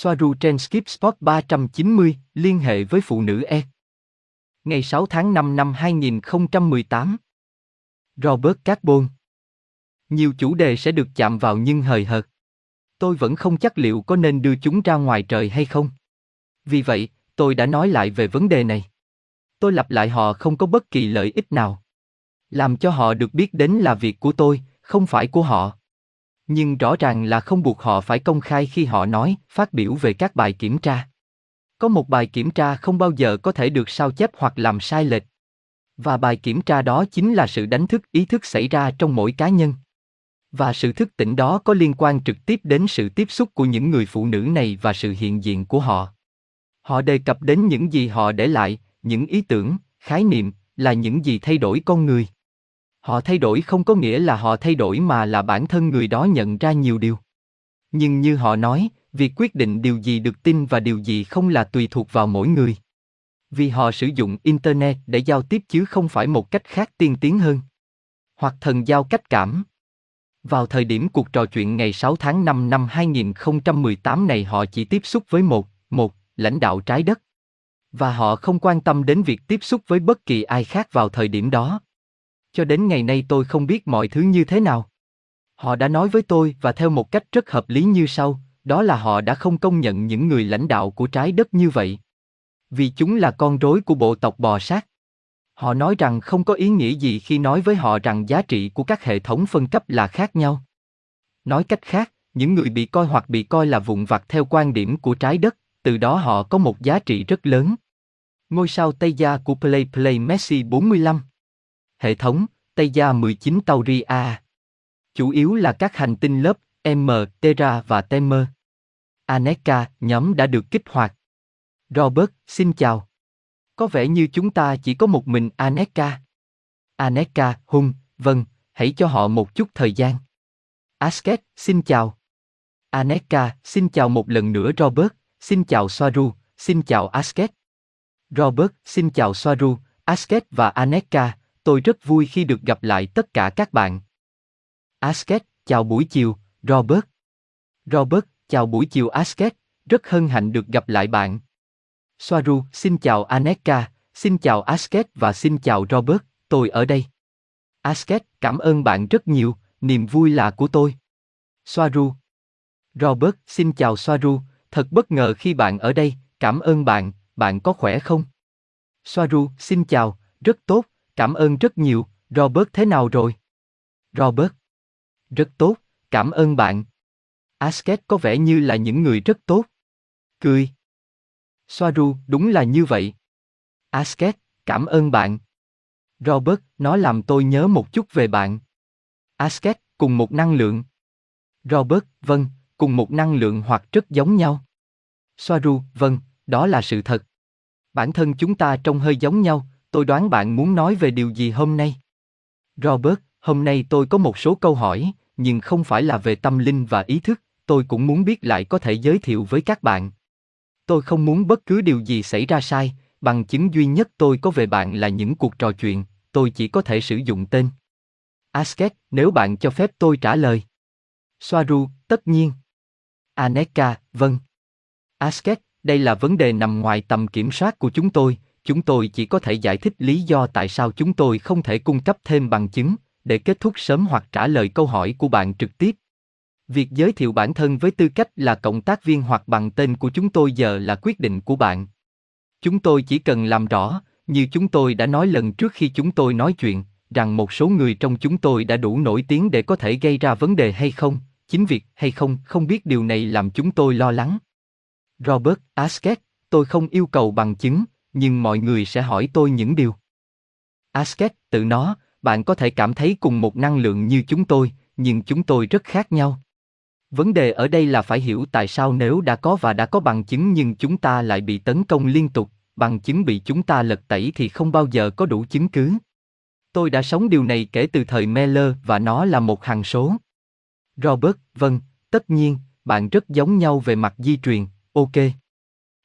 Soaru trên Skip Spot 390, liên hệ với phụ nữ E. Ngày 6 tháng 5 năm 2018. Robert Carbon. Nhiều chủ đề sẽ được chạm vào nhưng hời hợt. Tôi vẫn không chắc liệu có nên đưa chúng ra ngoài trời hay không. Vì vậy, tôi đã nói lại về vấn đề này. Tôi lặp lại họ không có bất kỳ lợi ích nào. Làm cho họ được biết đến là việc của tôi, không phải của họ. Nhưng rõ ràng là không buộc họ phải công khai khi họ nói, phát biểu về các bài kiểm tra. Có một bài kiểm tra không bao giờ có thể được sao chép hoặc làm sai lệch. Và bài kiểm tra đó chính là sự đánh thức ý thức xảy ra trong mỗi cá nhân. Và sự thức tỉnh đó có liên quan trực tiếp đến sự tiếp xúc của những người phụ nữ này và sự hiện diện của họ. Họ đề cập đến những gì họ để lại, những ý tưởng, khái niệm, là những gì thay đổi con người. Họ thay đổi không có nghĩa là họ thay đổi mà là bản thân người đó nhận ra nhiều điều. Nhưng như họ nói, việc quyết định điều gì được tin và điều gì không là tùy thuộc vào mỗi người. Vì họ sử dụng internet để giao tiếp chứ không phải một cách khác tiên tiến hơn. Hoặc thần giao cách cảm. Vào thời điểm cuộc trò chuyện ngày 6 tháng 5 năm 2018 này họ chỉ tiếp xúc với một, một, lãnh đạo trái đất. Và họ không quan tâm đến việc tiếp xúc với bất kỳ ai khác vào thời điểm đó. Cho đến ngày nay tôi không biết mọi thứ như thế nào. Họ đã nói với tôi và theo một cách rất hợp lý như sau, đó là họ đã không công nhận những người lãnh đạo của trái đất như vậy. Vì chúng là con rối của bộ tộc bò sát. Họ nói rằng không có ý nghĩa gì khi nói với họ rằng giá trị của các hệ thống phân cấp là khác nhau. Nói cách khác, những người bị coi hoặc bị coi là vụn vặt theo quan điểm của trái đất, từ đó họ có một giá trị rất lớn. Ngôi sao Tây Gia của Play Play Messi 45 Hệ thống, Tây Gia 19 Tauri A Chủ yếu là các hành tinh lớp M, Terra và Temer. Aneka, nhóm đã được kích hoạt. Robert, xin chào. Có vẻ như chúng ta chỉ có một mình Aneka. Aneka, hung, vâng, hãy cho họ một chút thời gian. Asket, xin chào. Aneka, xin chào một lần nữa Robert, xin chào Soaru, xin chào Asket. Robert, xin chào Soaru, Asket và Aneka, tôi rất vui khi được gặp lại tất cả các bạn. Asket, chào buổi chiều, Robert. Robert, chào buổi chiều Asket, rất hân hạnh được gặp lại bạn. Soaru, xin chào Aneka, xin chào Asket và xin chào Robert, tôi ở đây. Asket, cảm ơn bạn rất nhiều, niềm vui là của tôi. Soaru. Robert, xin chào Soaru, thật bất ngờ khi bạn ở đây, cảm ơn bạn, bạn có khỏe không? Soaru, xin chào, rất tốt, cảm ơn rất nhiều, Robert thế nào rồi? Robert. Rất tốt, cảm ơn bạn. Asket có vẻ như là những người rất tốt. Cười. Soaru, đúng là như vậy. Asket, cảm ơn bạn. Robert, nó làm tôi nhớ một chút về bạn. Asket, cùng một năng lượng. Robert, vâng, cùng một năng lượng hoặc rất giống nhau. Soaru, vâng, đó là sự thật. Bản thân chúng ta trông hơi giống nhau, tôi đoán bạn muốn nói về điều gì hôm nay. Robert, hôm nay tôi có một số câu hỏi, nhưng không phải là về tâm linh và ý thức, tôi cũng muốn biết lại có thể giới thiệu với các bạn. Tôi không muốn bất cứ điều gì xảy ra sai, bằng chứng duy nhất tôi có về bạn là những cuộc trò chuyện, tôi chỉ có thể sử dụng tên. Asket, nếu bạn cho phép tôi trả lời. Soaru, tất nhiên. Aneka, vâng. Asket, đây là vấn đề nằm ngoài tầm kiểm soát của chúng tôi, chúng tôi chỉ có thể giải thích lý do tại sao chúng tôi không thể cung cấp thêm bằng chứng để kết thúc sớm hoặc trả lời câu hỏi của bạn trực tiếp. Việc giới thiệu bản thân với tư cách là cộng tác viên hoặc bằng tên của chúng tôi giờ là quyết định của bạn. Chúng tôi chỉ cần làm rõ, như chúng tôi đã nói lần trước khi chúng tôi nói chuyện, rằng một số người trong chúng tôi đã đủ nổi tiếng để có thể gây ra vấn đề hay không, chính việc hay không, không biết điều này làm chúng tôi lo lắng. Robert Asket, tôi không yêu cầu bằng chứng, nhưng mọi người sẽ hỏi tôi những điều. Asket, tự nó, bạn có thể cảm thấy cùng một năng lượng như chúng tôi, nhưng chúng tôi rất khác nhau. Vấn đề ở đây là phải hiểu tại sao nếu đã có và đã có bằng chứng nhưng chúng ta lại bị tấn công liên tục, bằng chứng bị chúng ta lật tẩy thì không bao giờ có đủ chứng cứ. Tôi đã sống điều này kể từ thời Meller và nó là một hằng số. Robert, vâng, tất nhiên, bạn rất giống nhau về mặt di truyền, ok.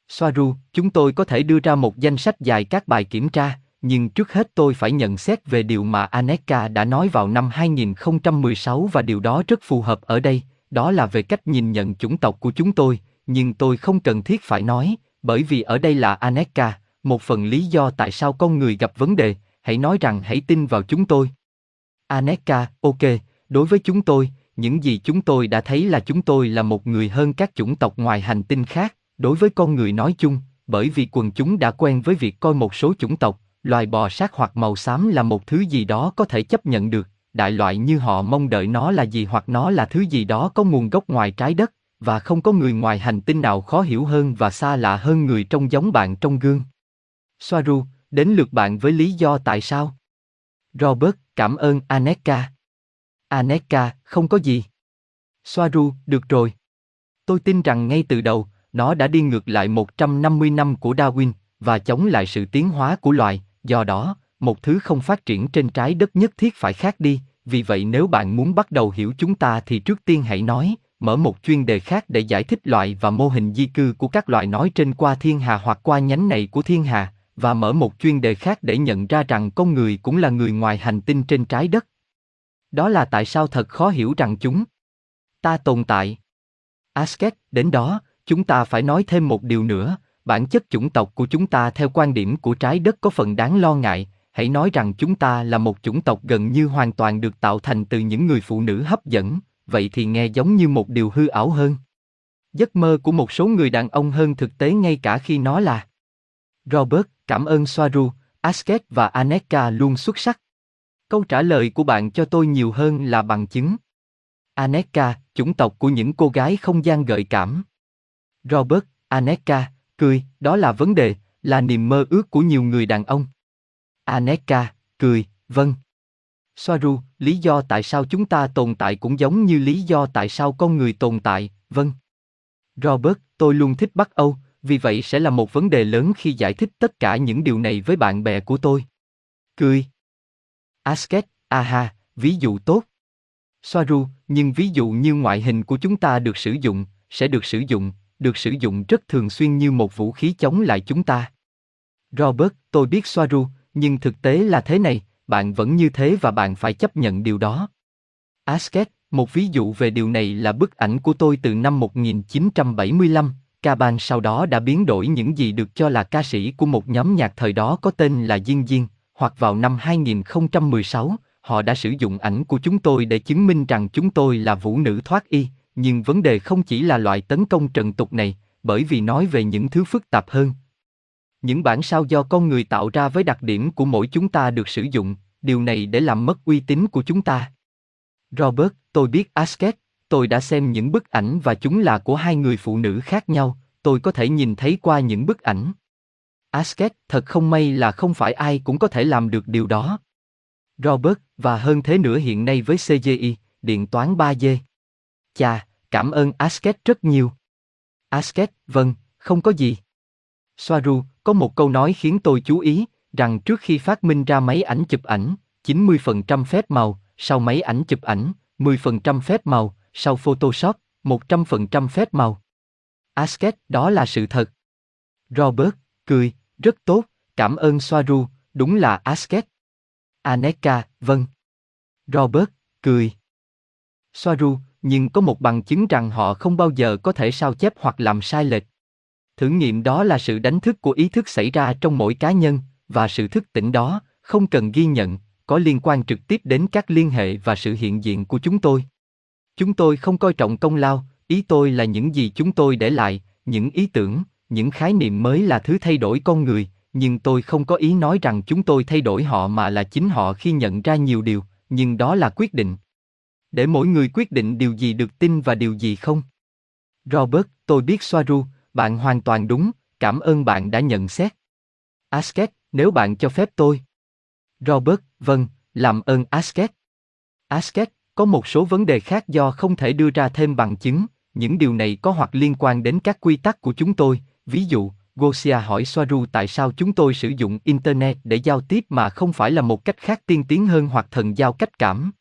Soaru, chúng tôi có thể đưa ra một danh sách dài các bài kiểm tra, nhưng trước hết tôi phải nhận xét về điều mà Aneka đã nói vào năm 2016 và điều đó rất phù hợp ở đây, đó là về cách nhìn nhận chủng tộc của chúng tôi, nhưng tôi không cần thiết phải nói, bởi vì ở đây là Aneka, một phần lý do tại sao con người gặp vấn đề, hãy nói rằng hãy tin vào chúng tôi. Aneka, ok, đối với chúng tôi, những gì chúng tôi đã thấy là chúng tôi là một người hơn các chủng tộc ngoài hành tinh khác, đối với con người nói chung, bởi vì quần chúng đã quen với việc coi một số chủng tộc, loài bò sát hoặc màu xám là một thứ gì đó có thể chấp nhận được, đại loại như họ mong đợi nó là gì hoặc nó là thứ gì đó có nguồn gốc ngoài trái đất, và không có người ngoài hành tinh nào khó hiểu hơn và xa lạ hơn người trông giống bạn trong gương. Soaru, đến lượt bạn với lý do tại sao. Robert, cảm ơn Aneka. Aneka, không có gì. Soaru, được rồi. Tôi tin rằng ngay từ đầu, nó đã đi ngược lại 150 năm của Darwin và chống lại sự tiến hóa của loài, do đó, một thứ không phát triển trên trái đất nhất thiết phải khác đi, vì vậy nếu bạn muốn bắt đầu hiểu chúng ta thì trước tiên hãy nói, mở một chuyên đề khác để giải thích loại và mô hình di cư của các loại nói trên qua thiên hà hoặc qua nhánh này của thiên hà, và mở một chuyên đề khác để nhận ra rằng con người cũng là người ngoài hành tinh trên trái đất. Đó là tại sao thật khó hiểu rằng chúng ta tồn tại. Asket, đến đó, chúng ta phải nói thêm một điều nữa, bản chất chủng tộc của chúng ta theo quan điểm của trái đất có phần đáng lo ngại, hãy nói rằng chúng ta là một chủng tộc gần như hoàn toàn được tạo thành từ những người phụ nữ hấp dẫn, vậy thì nghe giống như một điều hư ảo hơn. Giấc mơ của một số người đàn ông hơn thực tế ngay cả khi nó là. Robert, cảm ơn Soaru, Asket và Aneka luôn xuất sắc. Câu trả lời của bạn cho tôi nhiều hơn là bằng chứng. Aneka, chủng tộc của những cô gái không gian gợi cảm. Robert, Aneka, cười, đó là vấn đề, là niềm mơ ước của nhiều người đàn ông. Aneka, cười, vâng. Soaru, lý do tại sao chúng ta tồn tại cũng giống như lý do tại sao con người tồn tại, vâng. Robert, tôi luôn thích Bắc Âu, vì vậy sẽ là một vấn đề lớn khi giải thích tất cả những điều này với bạn bè của tôi. Cười. Asket, aha, ví dụ tốt. Soaru, nhưng ví dụ như ngoại hình của chúng ta được sử dụng, sẽ được sử dụng, được sử dụng rất thường xuyên như một vũ khí chống lại chúng ta. Robert, tôi biết Soaru, nhưng thực tế là thế này, bạn vẫn như thế và bạn phải chấp nhận điều đó. Asket, một ví dụ về điều này là bức ảnh của tôi từ năm 1975, Caban sau đó đã biến đổi những gì được cho là ca sĩ của một nhóm nhạc thời đó có tên là Diên Diên, hoặc vào năm 2016, họ đã sử dụng ảnh của chúng tôi để chứng minh rằng chúng tôi là vũ nữ thoát y, nhưng vấn đề không chỉ là loại tấn công trần tục này, bởi vì nói về những thứ phức tạp hơn. Những bản sao do con người tạo ra với đặc điểm của mỗi chúng ta được sử dụng, điều này để làm mất uy tín của chúng ta. Robert, tôi biết Asket, tôi đã xem những bức ảnh và chúng là của hai người phụ nữ khác nhau, tôi có thể nhìn thấy qua những bức ảnh. Asket, thật không may là không phải ai cũng có thể làm được điều đó. Robert, và hơn thế nữa hiện nay với CGI, điện toán 3D. Chà, cảm ơn Asket rất nhiều. Asket, vâng, không có gì. Soaru, có một câu nói khiến tôi chú ý, rằng trước khi phát minh ra máy ảnh chụp ảnh, 90% phép màu, sau máy ảnh chụp ảnh, 10% phép màu, sau Photoshop, 100% phép màu. Asket, đó là sự thật. Robert, cười, rất tốt, cảm ơn Soaru, đúng là Asket. Aneka, vâng. Robert, cười. Soaru, nhưng có một bằng chứng rằng họ không bao giờ có thể sao chép hoặc làm sai lệch. Thử nghiệm đó là sự đánh thức của ý thức xảy ra trong mỗi cá nhân, và sự thức tỉnh đó, không cần ghi nhận, có liên quan trực tiếp đến các liên hệ và sự hiện diện của chúng tôi. Chúng tôi không coi trọng công lao, ý tôi là những gì chúng tôi để lại, những ý tưởng, những khái niệm mới là thứ thay đổi con người, nhưng tôi không có ý nói rằng chúng tôi thay đổi họ mà là chính họ khi nhận ra nhiều điều, nhưng đó là quyết định. Để mỗi người quyết định điều gì được tin và điều gì không. Robert, tôi biết Soaru, bạn hoàn toàn đúng, cảm ơn bạn đã nhận xét. Asket, nếu bạn cho phép tôi. Robert, vâng, làm ơn Asket. Asket, có một số vấn đề khác do không thể đưa ra thêm bằng chứng, những điều này có hoặc liên quan đến các quy tắc của chúng tôi, ví dụ, Gosia hỏi Soaru tại sao chúng tôi sử dụng Internet để giao tiếp mà không phải là một cách khác tiên tiến hơn hoặc thần giao cách cảm.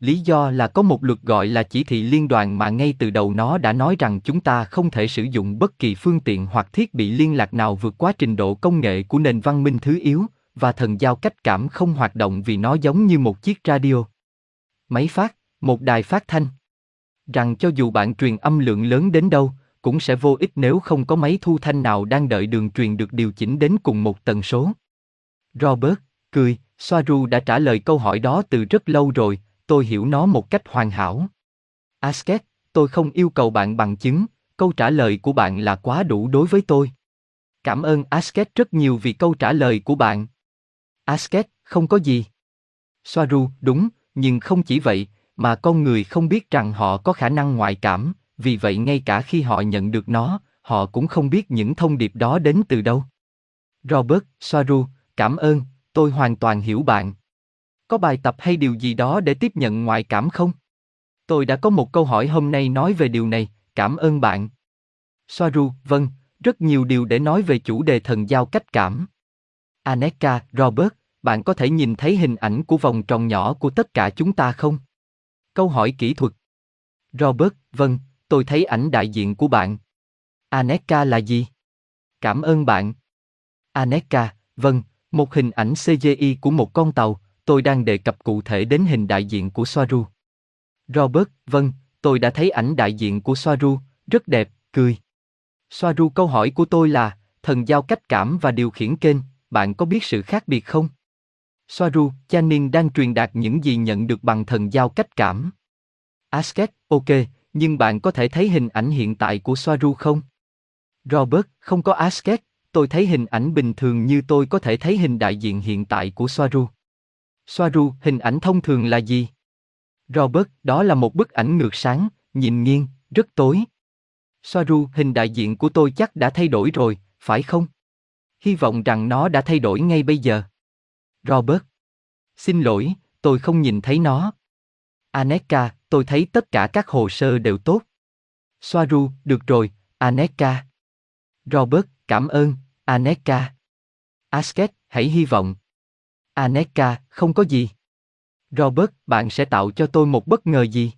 Lý do là có một luật gọi là chỉ thị liên đoàn mà ngay từ đầu nó đã nói rằng chúng ta không thể sử dụng bất kỳ phương tiện hoặc thiết bị liên lạc nào vượt quá trình độ công nghệ của nền văn minh thứ yếu, và thần giao cách cảm không hoạt động vì nó giống như một chiếc radio. Máy phát, một đài phát thanh. Rằng cho dù bạn truyền âm lượng lớn đến đâu, cũng sẽ vô ích nếu không có máy thu thanh nào đang đợi đường truyền được điều chỉnh đến cùng một tần số. Robert, cười, Soaru đã trả lời câu hỏi đó từ rất lâu rồi, tôi hiểu nó một cách hoàn hảo. Asket, tôi không yêu cầu bạn bằng chứng, câu trả lời của bạn là quá đủ đối với tôi. Cảm ơn Asket rất nhiều vì câu trả lời của bạn. Asket, không có gì. Soaru, đúng, nhưng không chỉ vậy, mà con người không biết rằng họ có khả năng ngoại cảm, vì vậy ngay cả khi họ nhận được nó, họ cũng không biết những thông điệp đó đến từ đâu. Robert, Soaru, cảm ơn, tôi hoàn toàn hiểu bạn. Có bài tập hay điều gì đó để tiếp nhận ngoại cảm không? Tôi đã có một câu hỏi hôm nay nói về điều này, cảm ơn bạn. Soaru, vâng, rất nhiều điều để nói về chủ đề thần giao cách cảm. Aneka, Robert, bạn có thể nhìn thấy hình ảnh của vòng tròn nhỏ của tất cả chúng ta không? Câu hỏi kỹ thuật. Robert, vâng, tôi thấy ảnh đại diện của bạn. Aneka là gì? Cảm ơn bạn. Aneka, vâng, một hình ảnh CGI của một con tàu, tôi đang đề cập cụ thể đến hình đại diện của Soaru. Robert, vâng, tôi đã thấy ảnh đại diện của Soaru, rất đẹp, cười. Soaru câu hỏi của tôi là, thần giao cách cảm và điều khiển kênh, bạn có biết sự khác biệt không? Soaru, Channing đang truyền đạt những gì nhận được bằng thần giao cách cảm. Asket, ok, nhưng bạn có thể thấy hình ảnh hiện tại của Soaru không? Robert, không có Asket, tôi thấy hình ảnh bình thường như tôi có thể thấy hình đại diện hiện tại của Soaru. Soaru, hình ảnh thông thường là gì? Robert, đó là một bức ảnh ngược sáng, nhìn nghiêng, rất tối. Soaru, hình đại diện của tôi chắc đã thay đổi rồi, phải không? Hy vọng rằng nó đã thay đổi ngay bây giờ. Robert. Xin lỗi, tôi không nhìn thấy nó. Aneka, tôi thấy tất cả các hồ sơ đều tốt. Soaru, được rồi, Aneka. Robert, cảm ơn, Aneka. Asket, hãy hy vọng. Aneka, không có gì. Robert, bạn sẽ tạo cho tôi một bất ngờ gì?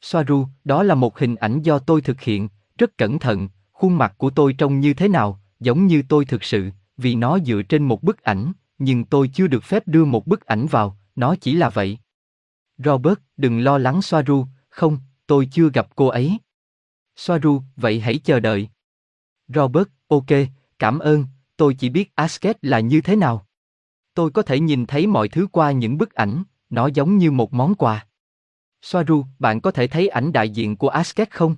Soaru, đó là một hình ảnh do tôi thực hiện, rất cẩn thận, khuôn mặt của tôi trông như thế nào, giống như tôi thực sự, vì nó dựa trên một bức ảnh, nhưng tôi chưa được phép đưa một bức ảnh vào, nó chỉ là vậy. Robert, đừng lo lắng Soaru, không, tôi chưa gặp cô ấy. Soaru, vậy hãy chờ đợi. Robert, ok, cảm ơn, tôi chỉ biết Asket là như thế nào. Tôi có thể nhìn thấy mọi thứ qua những bức ảnh, nó giống như một món quà. Soaru, bạn có thể thấy ảnh đại diện của Asket không?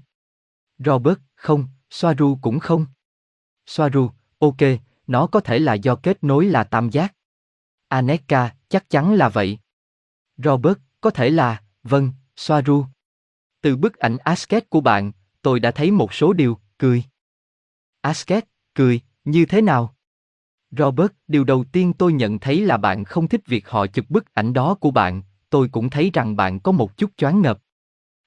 Robert, không, Soaru cũng không. Soaru, ok, nó có thể là do kết nối là tam giác. Aneka, chắc chắn là vậy. Robert, có thể là, vâng, Soaru. Từ bức ảnh Asket của bạn, tôi đã thấy một số điều, cười. Asket, cười, như thế nào? Robert, điều đầu tiên tôi nhận thấy là bạn không thích việc họ chụp bức ảnh đó của bạn, tôi cũng thấy rằng bạn có một chút choáng ngợp.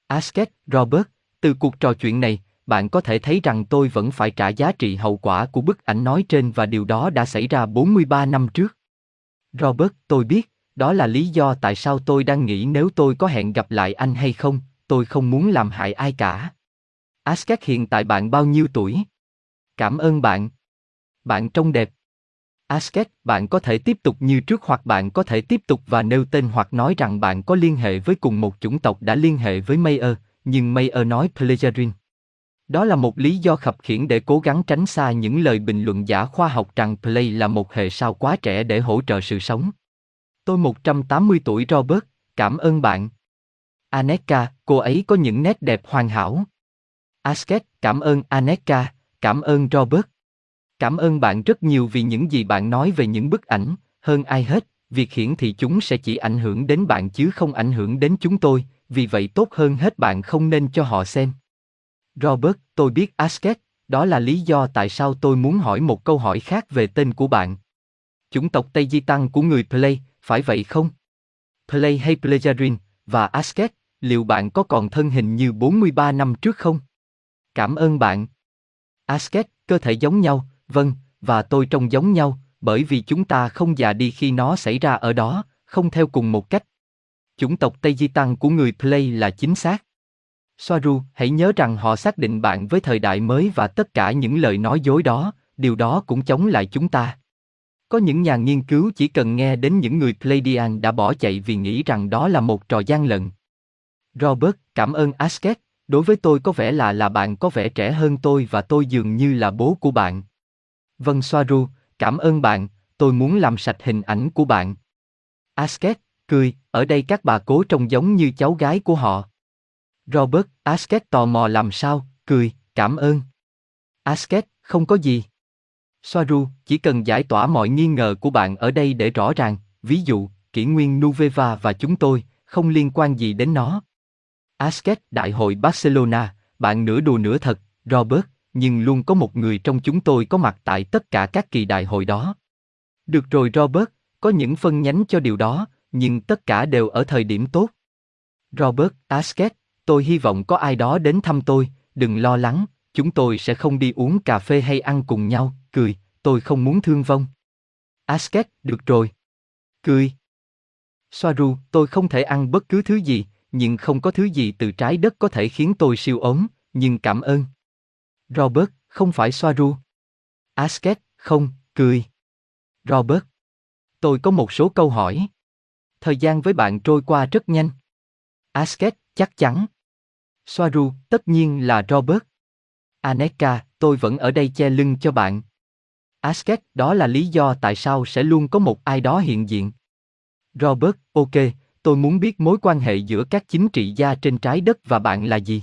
Asket, Robert, từ cuộc trò chuyện này, bạn có thể thấy rằng tôi vẫn phải trả giá trị hậu quả của bức ảnh nói trên và điều đó đã xảy ra 43 năm trước. Robert, tôi biết, đó là lý do tại sao tôi đang nghĩ nếu tôi có hẹn gặp lại anh hay không, tôi không muốn làm hại ai cả. Asket hiện tại bạn bao nhiêu tuổi? Cảm ơn bạn. Bạn trông đẹp. Asket, bạn có thể tiếp tục như trước hoặc bạn có thể tiếp tục và nêu tên hoặc nói rằng bạn có liên hệ với cùng một chủng tộc đã liên hệ với Mayer, nhưng Mayer nói Plejarin. Đó là một lý do khập khiển để cố gắng tránh xa những lời bình luận giả khoa học rằng Play là một hệ sao quá trẻ để hỗ trợ sự sống. Tôi 180 tuổi Robert, cảm ơn bạn. Aneka, cô ấy có những nét đẹp hoàn hảo. Asket, cảm ơn Aneka, cảm ơn Robert. Cảm ơn bạn rất nhiều vì những gì bạn nói về những bức ảnh, hơn ai hết, việc hiển thị chúng sẽ chỉ ảnh hưởng đến bạn chứ không ảnh hưởng đến chúng tôi, vì vậy tốt hơn hết bạn không nên cho họ xem. Robert, tôi biết Asket, đó là lý do tại sao tôi muốn hỏi một câu hỏi khác về tên của bạn. Chủng tộc Tây Di Tăng của người Play, phải vậy không? Play hay Plejarin, và Asket, liệu bạn có còn thân hình như 43 năm trước không? Cảm ơn bạn. Asket, cơ thể giống nhau, vâng, và tôi trông giống nhau, bởi vì chúng ta không già đi khi nó xảy ra ở đó, không theo cùng một cách. Chủng tộc Tây Di Tăng của người Play là chính xác. Soaru, hãy nhớ rằng họ xác định bạn với thời đại mới và tất cả những lời nói dối đó, điều đó cũng chống lại chúng ta. Có những nhà nghiên cứu chỉ cần nghe đến những người Pleiadian đã bỏ chạy vì nghĩ rằng đó là một trò gian lận. Robert, cảm ơn Asket, Đối với tôi có vẻ là là bạn có vẻ trẻ hơn tôi và tôi dường như là bố của bạn. Vâng Soaru, cảm ơn bạn, tôi muốn làm sạch hình ảnh của bạn. Asket, cười, ở đây các bà cố trông giống như cháu gái của họ. Robert, Asket tò mò làm sao, cười, cảm ơn. Asket, không có gì. Soaru, chỉ cần giải tỏa mọi nghi ngờ của bạn ở đây để rõ ràng, ví dụ, kỷ nguyên Nuveva và chúng tôi, không liên quan gì đến nó. Asket, Đại hội Barcelona, bạn nửa đùa nửa thật, Robert, nhưng luôn có một người trong chúng tôi có mặt tại tất cả các kỳ đại hội đó. Được rồi Robert, có những phân nhánh cho điều đó, nhưng tất cả đều ở thời điểm tốt. Robert, Asket, tôi hy vọng có ai đó đến thăm tôi, đừng lo lắng, chúng tôi sẽ không đi uống cà phê hay ăn cùng nhau, cười, tôi không muốn thương vong. Asket, được rồi. Cười. Soaru, tôi không thể ăn bất cứ thứ gì, nhưng không có thứ gì từ trái đất có thể khiến tôi siêu ốm, nhưng cảm ơn. Robert, không phải Soaru. Asket, không, cười. Robert. Tôi có một số câu hỏi. Thời gian với bạn trôi qua rất nhanh. Asket, chắc chắn. Soaru, tất nhiên là Robert. Aneka, tôi vẫn ở đây che lưng cho bạn. Asket, đó là lý do tại sao sẽ luôn có một ai đó hiện diện. Robert, ok, tôi muốn biết mối quan hệ giữa các chính trị gia trên trái đất và bạn là gì.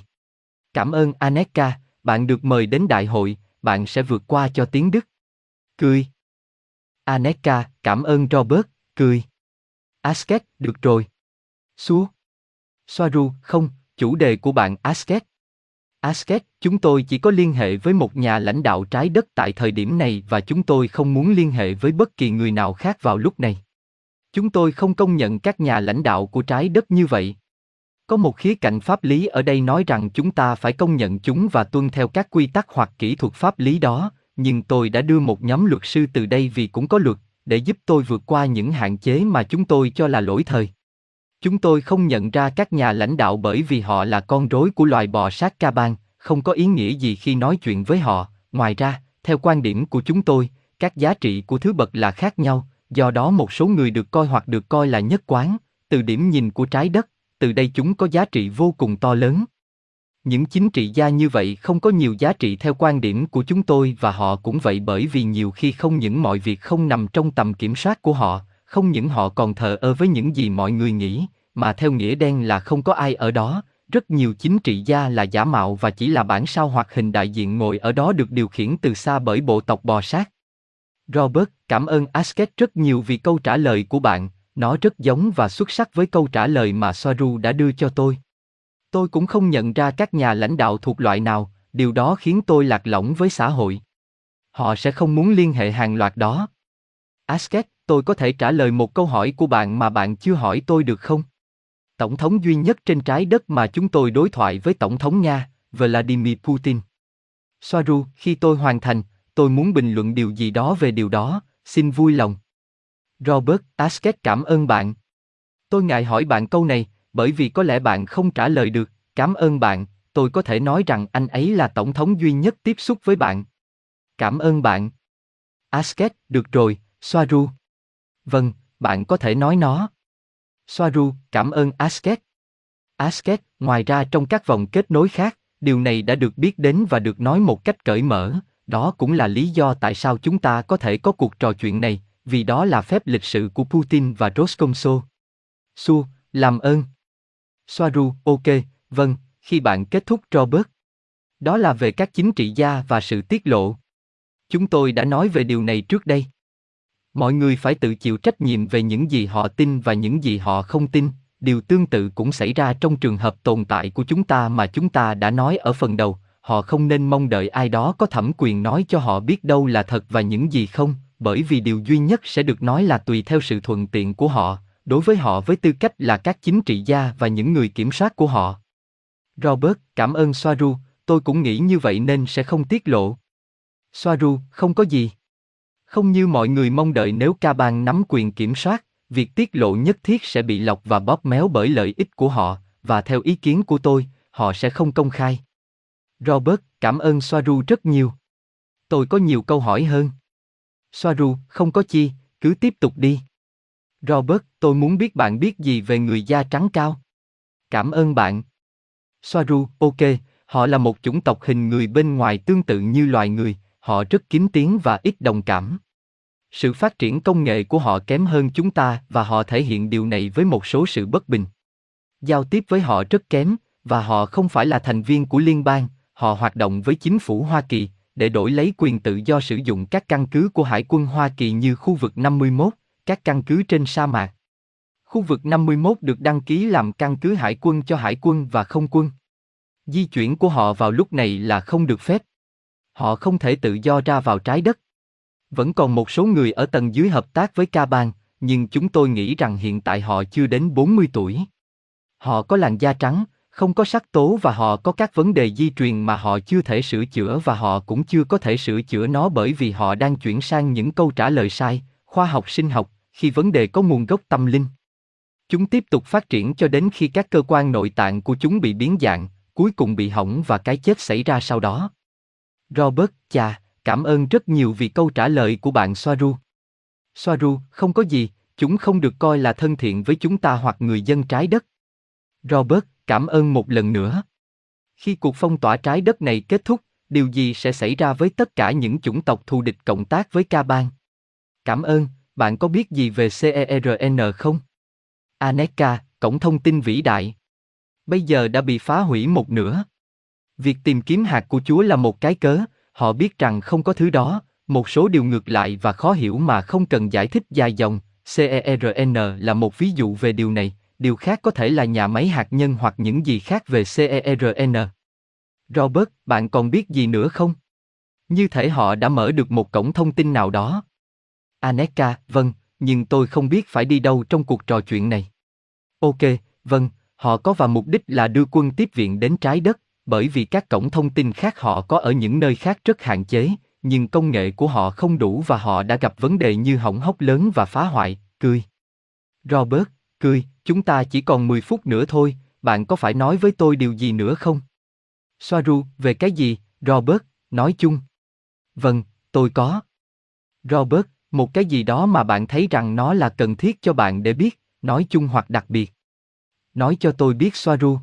Cảm ơn Aneka, bạn được mời đến đại hội, bạn sẽ vượt qua cho tiếng Đức. Cười. Aneka, cảm ơn Robert, cười. Asket, được rồi. Xua. Soaru, không, chủ đề của bạn Asket. Asket, chúng tôi chỉ có liên hệ với một nhà lãnh đạo trái đất tại thời điểm này và chúng tôi không muốn liên hệ với bất kỳ người nào khác vào lúc này. Chúng tôi không công nhận các nhà lãnh đạo của trái đất như vậy. Có một khía cạnh pháp lý ở đây nói rằng chúng ta phải công nhận chúng và tuân theo các quy tắc hoặc kỹ thuật pháp lý đó, nhưng tôi đã đưa một nhóm luật sư từ đây vì cũng có luật, để giúp tôi vượt qua những hạn chế mà chúng tôi cho là lỗi thời. Chúng tôi không nhận ra các nhà lãnh đạo bởi vì họ là con rối của loài bò sát ca bang, không có ý nghĩa gì khi nói chuyện với họ. Ngoài ra, theo quan điểm của chúng tôi, các giá trị của thứ bậc là khác nhau, do đó một số người được coi hoặc được coi là nhất quán, từ điểm nhìn của trái đất, từ đây chúng có giá trị vô cùng to lớn. Những chính trị gia như vậy không có nhiều giá trị theo quan điểm của chúng tôi và họ cũng vậy bởi vì nhiều khi không những mọi việc không nằm trong tầm kiểm soát của họ, không những họ còn thờ ơ với những gì mọi người nghĩ, mà theo nghĩa đen là không có ai ở đó, rất nhiều chính trị gia là giả mạo và chỉ là bản sao hoặc hình đại diện ngồi ở đó được điều khiển từ xa bởi bộ tộc bò sát. Robert, cảm ơn Asket rất nhiều vì câu trả lời của bạn, nó rất giống và xuất sắc với câu trả lời mà Soaru đã đưa cho tôi. Tôi cũng không nhận ra các nhà lãnh đạo thuộc loại nào, điều đó khiến tôi lạc lõng với xã hội. Họ sẽ không muốn liên hệ hàng loạt đó. Asket, tôi có thể trả lời một câu hỏi của bạn mà bạn chưa hỏi tôi được không? Tổng thống duy nhất trên trái đất mà chúng tôi đối thoại với Tổng thống Nga, Vladimir Putin. Soaru, khi tôi hoàn thành, tôi muốn bình luận điều gì đó về điều đó, xin vui lòng. Robert Asket cảm ơn bạn. Tôi ngại hỏi bạn câu này, bởi vì có lẽ bạn không trả lời được, cảm ơn bạn, tôi có thể nói rằng anh ấy là tổng thống duy nhất tiếp xúc với bạn. Cảm ơn bạn. Asket, được rồi, Soaru. Vâng, bạn có thể nói nó. Soaru, cảm ơn Asket. Asket, ngoài ra trong các vòng kết nối khác, điều này đã được biết đến và được nói một cách cởi mở, đó cũng là lý do tại sao chúng ta có thể có cuộc trò chuyện này, vì đó là phép lịch sự của Putin và Roskomso. Su, làm ơn. Soaru, ok, vâng, khi bạn kết thúc Robert. Đó là về các chính trị gia và sự tiết lộ. Chúng tôi đã nói về điều này trước đây. Mọi người phải tự chịu trách nhiệm về những gì họ tin và những gì họ không tin. Điều tương tự cũng xảy ra trong trường hợp tồn tại của chúng ta mà chúng ta đã nói ở phần đầu. Họ không nên mong đợi ai đó có thẩm quyền nói cho họ biết đâu là thật và những gì không, bởi vì điều duy nhất sẽ được nói là tùy theo sự thuận tiện của họ, đối với họ với tư cách là các chính trị gia và những người kiểm soát của họ. Robert, cảm ơn Soaru, tôi cũng nghĩ như vậy nên sẽ không tiết lộ. Soaru, không có gì. Không như mọi người mong đợi nếu ca bang nắm quyền kiểm soát, việc tiết lộ nhất thiết sẽ bị lọc và bóp méo bởi lợi ích của họ, và theo ý kiến của tôi, họ sẽ không công khai. Robert, cảm ơn Soaru rất nhiều. Tôi có nhiều câu hỏi hơn. Soaru, không có chi, cứ tiếp tục đi. Robert, tôi muốn biết bạn biết gì về người da trắng cao. Cảm ơn bạn. Soaru, ok, họ là một chủng tộc hình người bên ngoài tương tự như loài người, họ rất kín tiếng và ít đồng cảm. Sự phát triển công nghệ của họ kém hơn chúng ta và họ thể hiện điều này với một số sự bất bình. Giao tiếp với họ rất kém, và họ không phải là thành viên của liên bang, họ hoạt động với chính phủ Hoa Kỳ, để đổi lấy quyền tự do sử dụng các căn cứ của Hải quân Hoa Kỳ như khu vực 51, các căn cứ trên sa mạc. Khu vực 51 được đăng ký làm căn cứ hải quân cho hải quân và không quân. Di chuyển của họ vào lúc này là không được phép. Họ không thể tự do ra vào trái đất. Vẫn còn một số người ở tầng dưới hợp tác với ca bang, nhưng chúng tôi nghĩ rằng hiện tại họ chưa đến 40 tuổi. Họ có làn da trắng, không có sắc tố và họ có các vấn đề di truyền mà họ chưa thể sửa chữa và họ cũng chưa có thể sửa chữa nó bởi vì họ đang chuyển sang những câu trả lời sai, khoa học sinh học, khi vấn đề có nguồn gốc tâm linh. Chúng tiếp tục phát triển cho đến khi các cơ quan nội tạng của chúng bị biến dạng, cuối cùng bị hỏng và cái chết xảy ra sau đó. Robert, cha, cảm ơn rất nhiều vì câu trả lời của bạn Soaru. Soaru, không có gì, chúng không được coi là thân thiện với chúng ta hoặc người dân trái đất. Robert, cảm ơn một lần nữa. Khi cuộc phong tỏa trái đất này kết thúc, điều gì sẽ xảy ra với tất cả những chủng tộc thù địch cộng tác với ca bang? Cảm ơn, bạn có biết gì về CERN không? Aneka, cổng thông tin vĩ đại. Bây giờ đã bị phá hủy một nửa. Việc tìm kiếm hạt của Chúa là một cái cớ, họ biết rằng không có thứ đó, một số điều ngược lại và khó hiểu mà không cần giải thích dài dòng. CERN là một ví dụ về điều này, điều khác có thể là nhà máy hạt nhân hoặc những gì khác về CERN. Robert, bạn còn biết gì nữa không? Như thể họ đã mở được một cổng thông tin nào đó. Aneka, vâng, nhưng tôi không biết phải đi đâu trong cuộc trò chuyện này. Ok, vâng, họ có và mục đích là đưa quân tiếp viện đến trái đất, bởi vì các cổng thông tin khác họ có ở những nơi khác rất hạn chế, nhưng công nghệ của họ không đủ và họ đã gặp vấn đề như hỏng hóc lớn và phá hoại, cười. Robert, cười, chúng ta chỉ còn 10 phút nữa thôi, bạn có phải nói với tôi điều gì nữa không? Soaru, về cái gì, Robert, nói chung. Vâng, tôi có. Robert, một cái gì đó mà bạn thấy rằng nó là cần thiết cho bạn để biết, nói chung hoặc đặc biệt. Nói cho tôi biết Soaru.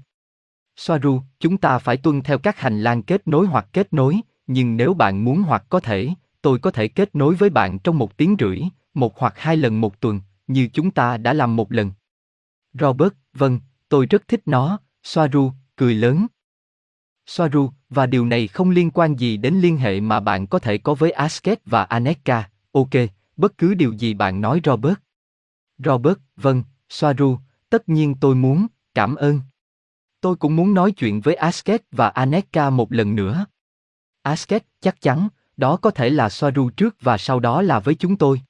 Soaru, chúng ta phải tuân theo các hành lang kết nối hoặc kết nối, nhưng nếu bạn muốn hoặc có thể, tôi có thể kết nối với bạn trong một tiếng rưỡi, một hoặc hai lần một tuần, như chúng ta đã làm một lần. Robert, vâng, tôi rất thích nó, Soaru, cười lớn. Soaru, và điều này không liên quan gì đến liên hệ mà bạn có thể có với Asket và Aneka, ok, bất cứ điều gì bạn nói Robert. Robert, vâng, Soaru, tất nhiên tôi muốn, cảm ơn. Tôi cũng muốn nói chuyện với Asket và Aneka một lần nữa. Asket, chắc chắn, đó có thể là Soaru trước và sau đó là với chúng tôi.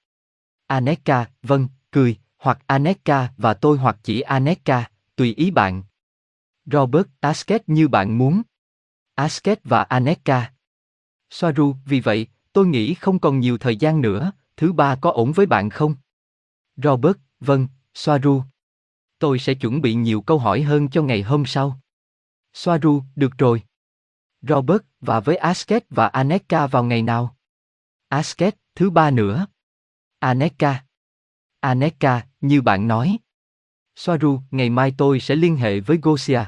Aneka, vâng, cười, hoặc Aneka và tôi hoặc chỉ Aneka, tùy ý bạn. Robert, Asket như bạn muốn. Asket và Aneka. Soaru, vì vậy, tôi nghĩ không còn nhiều thời gian nữa, thứ ba có ổn với bạn không? Robert, vâng, Soaru. Tôi sẽ chuẩn bị nhiều câu hỏi hơn cho ngày hôm sau. Soaru, được rồi. Robert, và với Asket và Aneka vào ngày nào? Asket, thứ ba nữa. Aneka. Aneka, như bạn nói. Soaru, ngày mai tôi sẽ liên hệ với Gosia.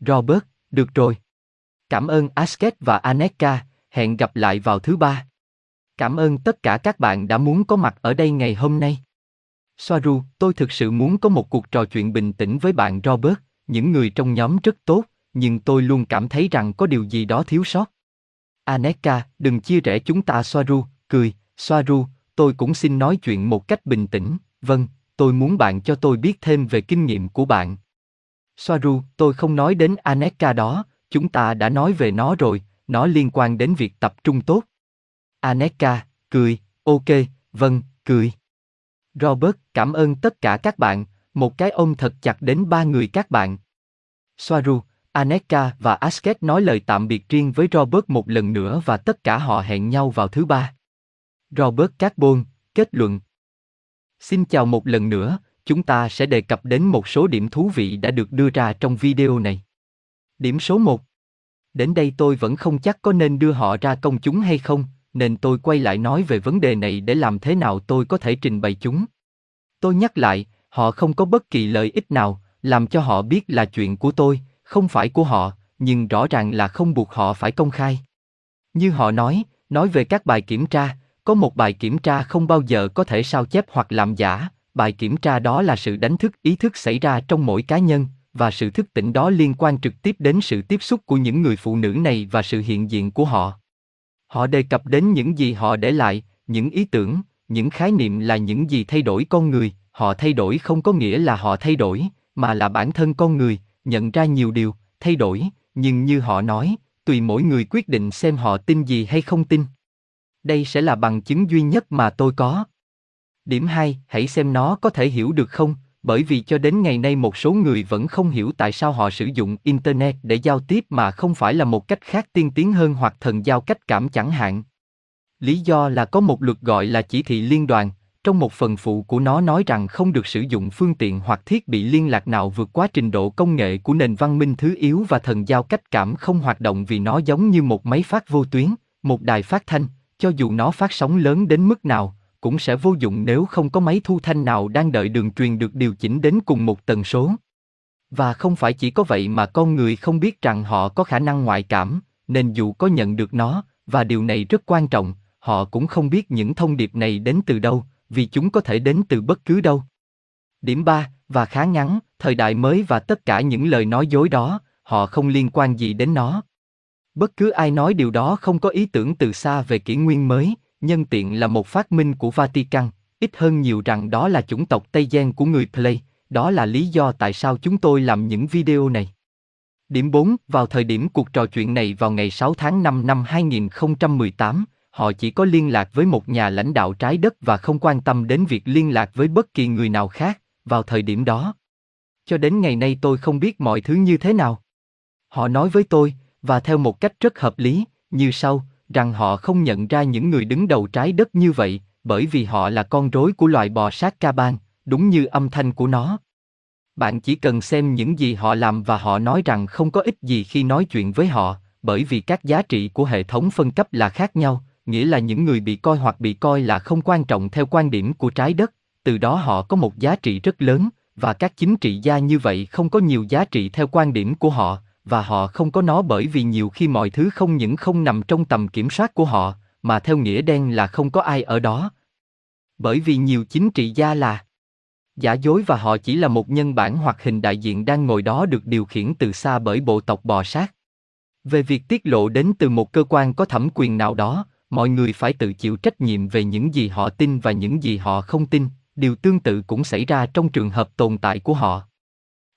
Robert, được rồi. Cảm ơn Asket và Aneka, hẹn gặp lại vào thứ ba. Cảm ơn tất cả các bạn đã muốn có mặt ở đây ngày hôm nay. Soaru, tôi thực sự muốn có một cuộc trò chuyện bình tĩnh với bạn Robert, những người trong nhóm rất tốt, nhưng tôi luôn cảm thấy rằng có điều gì đó thiếu sót. Aneka, đừng chia rẽ chúng ta Soaru, cười, Soaru, tôi cũng xin nói chuyện một cách bình tĩnh, vâng, tôi muốn bạn cho tôi biết thêm về kinh nghiệm của bạn. Soaru, tôi không nói đến Aneka đó, chúng ta đã nói về nó rồi, nó liên quan đến việc tập trung tốt. Aneka, cười, ok, vâng, cười. Robert, cảm ơn tất cả các bạn, một cái ôm thật chặt đến ba người các bạn. Soaru, Aneka và Asket nói lời tạm biệt riêng với Robert một lần nữa và tất cả họ hẹn nhau vào thứ ba. Robert Carbon, kết luận. Xin chào một lần nữa, chúng ta sẽ đề cập đến một số điểm thú vị đã được đưa ra trong video này. Điểm số 1. Đến đây tôi vẫn không chắc có nên đưa họ ra công chúng hay không, nên tôi quay lại nói về vấn đề này để làm thế nào tôi có thể trình bày chúng. Tôi nhắc lại, họ không có bất kỳ lợi ích nào, làm cho họ biết là chuyện của tôi, không phải của họ, nhưng rõ ràng là không buộc họ phải công khai. Như họ nói, nói về các bài kiểm tra, có một bài kiểm tra không bao giờ có thể sao chép hoặc làm giả, bài kiểm tra đó là sự đánh thức ý thức xảy ra trong mỗi cá nhân, và sự thức tỉnh đó liên quan trực tiếp đến sự tiếp xúc của những người phụ nữ này và sự hiện diện của họ. Họ đề cập đến những gì họ để lại, những ý tưởng, những khái niệm là những gì thay đổi con người, họ thay đổi không có nghĩa là họ thay đổi, mà là bản thân con người, nhận ra nhiều điều, thay đổi, nhưng như họ nói, tùy mỗi người quyết định xem họ tin gì hay không tin. Đây sẽ là bằng chứng duy nhất mà tôi có. Điểm 2, hãy xem nó có thể hiểu được không, bởi vì cho đến ngày nay một số người vẫn không hiểu tại sao họ sử dụng internet để giao tiếp mà không phải là một cách khác tiên tiến hơn hoặc thần giao cách cảm chẳng hạn. Lý do là có một luật gọi là chỉ thị liên đoàn, trong một phần phụ của nó nói rằng không được sử dụng phương tiện hoặc thiết bị liên lạc nào vượt quá trình độ công nghệ của nền văn minh thứ yếu và thần giao cách cảm không hoạt động vì nó giống như một máy phát vô tuyến, một đài phát thanh, cho dù nó phát sóng lớn đến mức nào, cũng sẽ vô dụng nếu không có máy thu thanh nào đang đợi đường truyền được điều chỉnh đến cùng một tần số. Và không phải chỉ có vậy mà con người không biết rằng họ có khả năng ngoại cảm, nên dù có nhận được nó, và điều này rất quan trọng, họ cũng không biết những thông điệp này đến từ đâu, vì chúng có thể đến từ bất cứ đâu. Điểm 3, và khá ngắn, thời đại mới và tất cả những lời nói dối đó, họ không liên quan gì đến nó. Bất cứ ai nói điều đó không có ý tưởng từ xa về kỷ nguyên mới, nhân tiện là một phát minh của Vatican, ít hơn nhiều rằng đó là chủng tộc Tây Gen của người Play, đó là lý do tại sao chúng tôi làm những video này. Điểm 4, vào thời điểm cuộc trò chuyện này vào ngày 6 tháng 5 năm 2018, họ chỉ có liên lạc với một nhà lãnh đạo trái đất và không quan tâm đến việc liên lạc với bất kỳ người nào khác, vào thời điểm đó. Cho đến ngày nay tôi không biết mọi thứ như thế nào. Họ nói với tôi, và theo một cách rất hợp lý, như sau, rằng họ không nhận ra những người đứng đầu trái đất như vậy, bởi vì họ là con rối của loài bò sát ca ban, đúng như âm thanh của nó. Bạn chỉ cần xem những gì họ làm và họ nói rằng không có ích gì khi nói chuyện với họ, bởi vì các giá trị của hệ thống phân cấp là khác nhau, nghĩa là những người bị coi hoặc bị coi là không quan trọng theo quan điểm của trái đất, từ đó họ có một giá trị rất lớn, và các chính trị gia như vậy không có nhiều giá trị theo quan điểm của họ, và họ không có nó bởi vì nhiều khi mọi thứ không những không nằm trong tầm kiểm soát của họ, mà theo nghĩa đen là không có ai ở đó. Bởi vì nhiều chính trị gia là giả dối và họ chỉ là một nhân bản hoặc hình đại diện đang ngồi đó được điều khiển từ xa bởi bộ tộc bò sát. Về việc tiết lộ đến từ một cơ quan có thẩm quyền nào đó, mọi người phải tự chịu trách nhiệm về những gì họ tin và những gì họ không tin, điều tương tự cũng xảy ra trong trường hợp tồn tại của họ.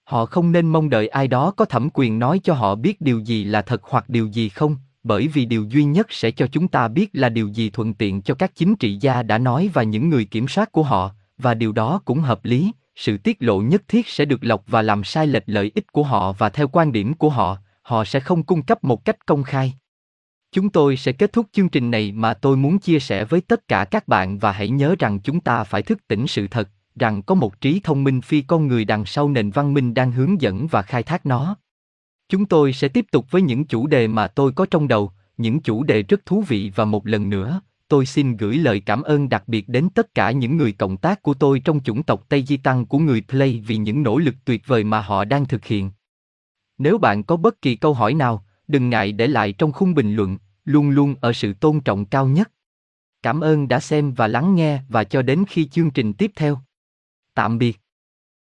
Họ không nên mong đợi ai đó có thẩm quyền nói cho họ biết điều gì là thật hoặc điều gì không, bởi vì điều duy nhất sẽ cho chúng ta biết là điều gì thuận tiện cho các chính trị gia đã nói và những người kiểm soát của họ, và điều đó cũng hợp lý, sự tiết lộ nhất thiết sẽ được lọc và làm sai lệch lợi ích của họ và theo quan điểm của họ, họ sẽ không cung cấp một cách công khai. Chúng tôi sẽ kết thúc chương trình này mà tôi muốn chia sẻ với tất cả các bạn và hãy nhớ rằng chúng ta phải thức tỉnh sự thật, rằng có một trí thông minh phi con người đằng sau nền văn minh đang hướng dẫn và khai thác nó. Chúng tôi sẽ tiếp tục với những chủ đề mà tôi có trong đầu, những chủ đề rất thú vị và một lần nữa, tôi xin gửi lời cảm ơn đặc biệt đến tất cả những người cộng tác của tôi trong chủng tộc Tây Di Tăng của người Play vì những nỗ lực tuyệt vời mà họ đang thực hiện. Nếu bạn có bất kỳ câu hỏi nào, đừng ngại để lại trong khung bình luận, luôn luôn ở sự tôn trọng cao nhất. Cảm ơn đã xem và lắng nghe và cho đến khi chương trình tiếp theo. Tạm biệt.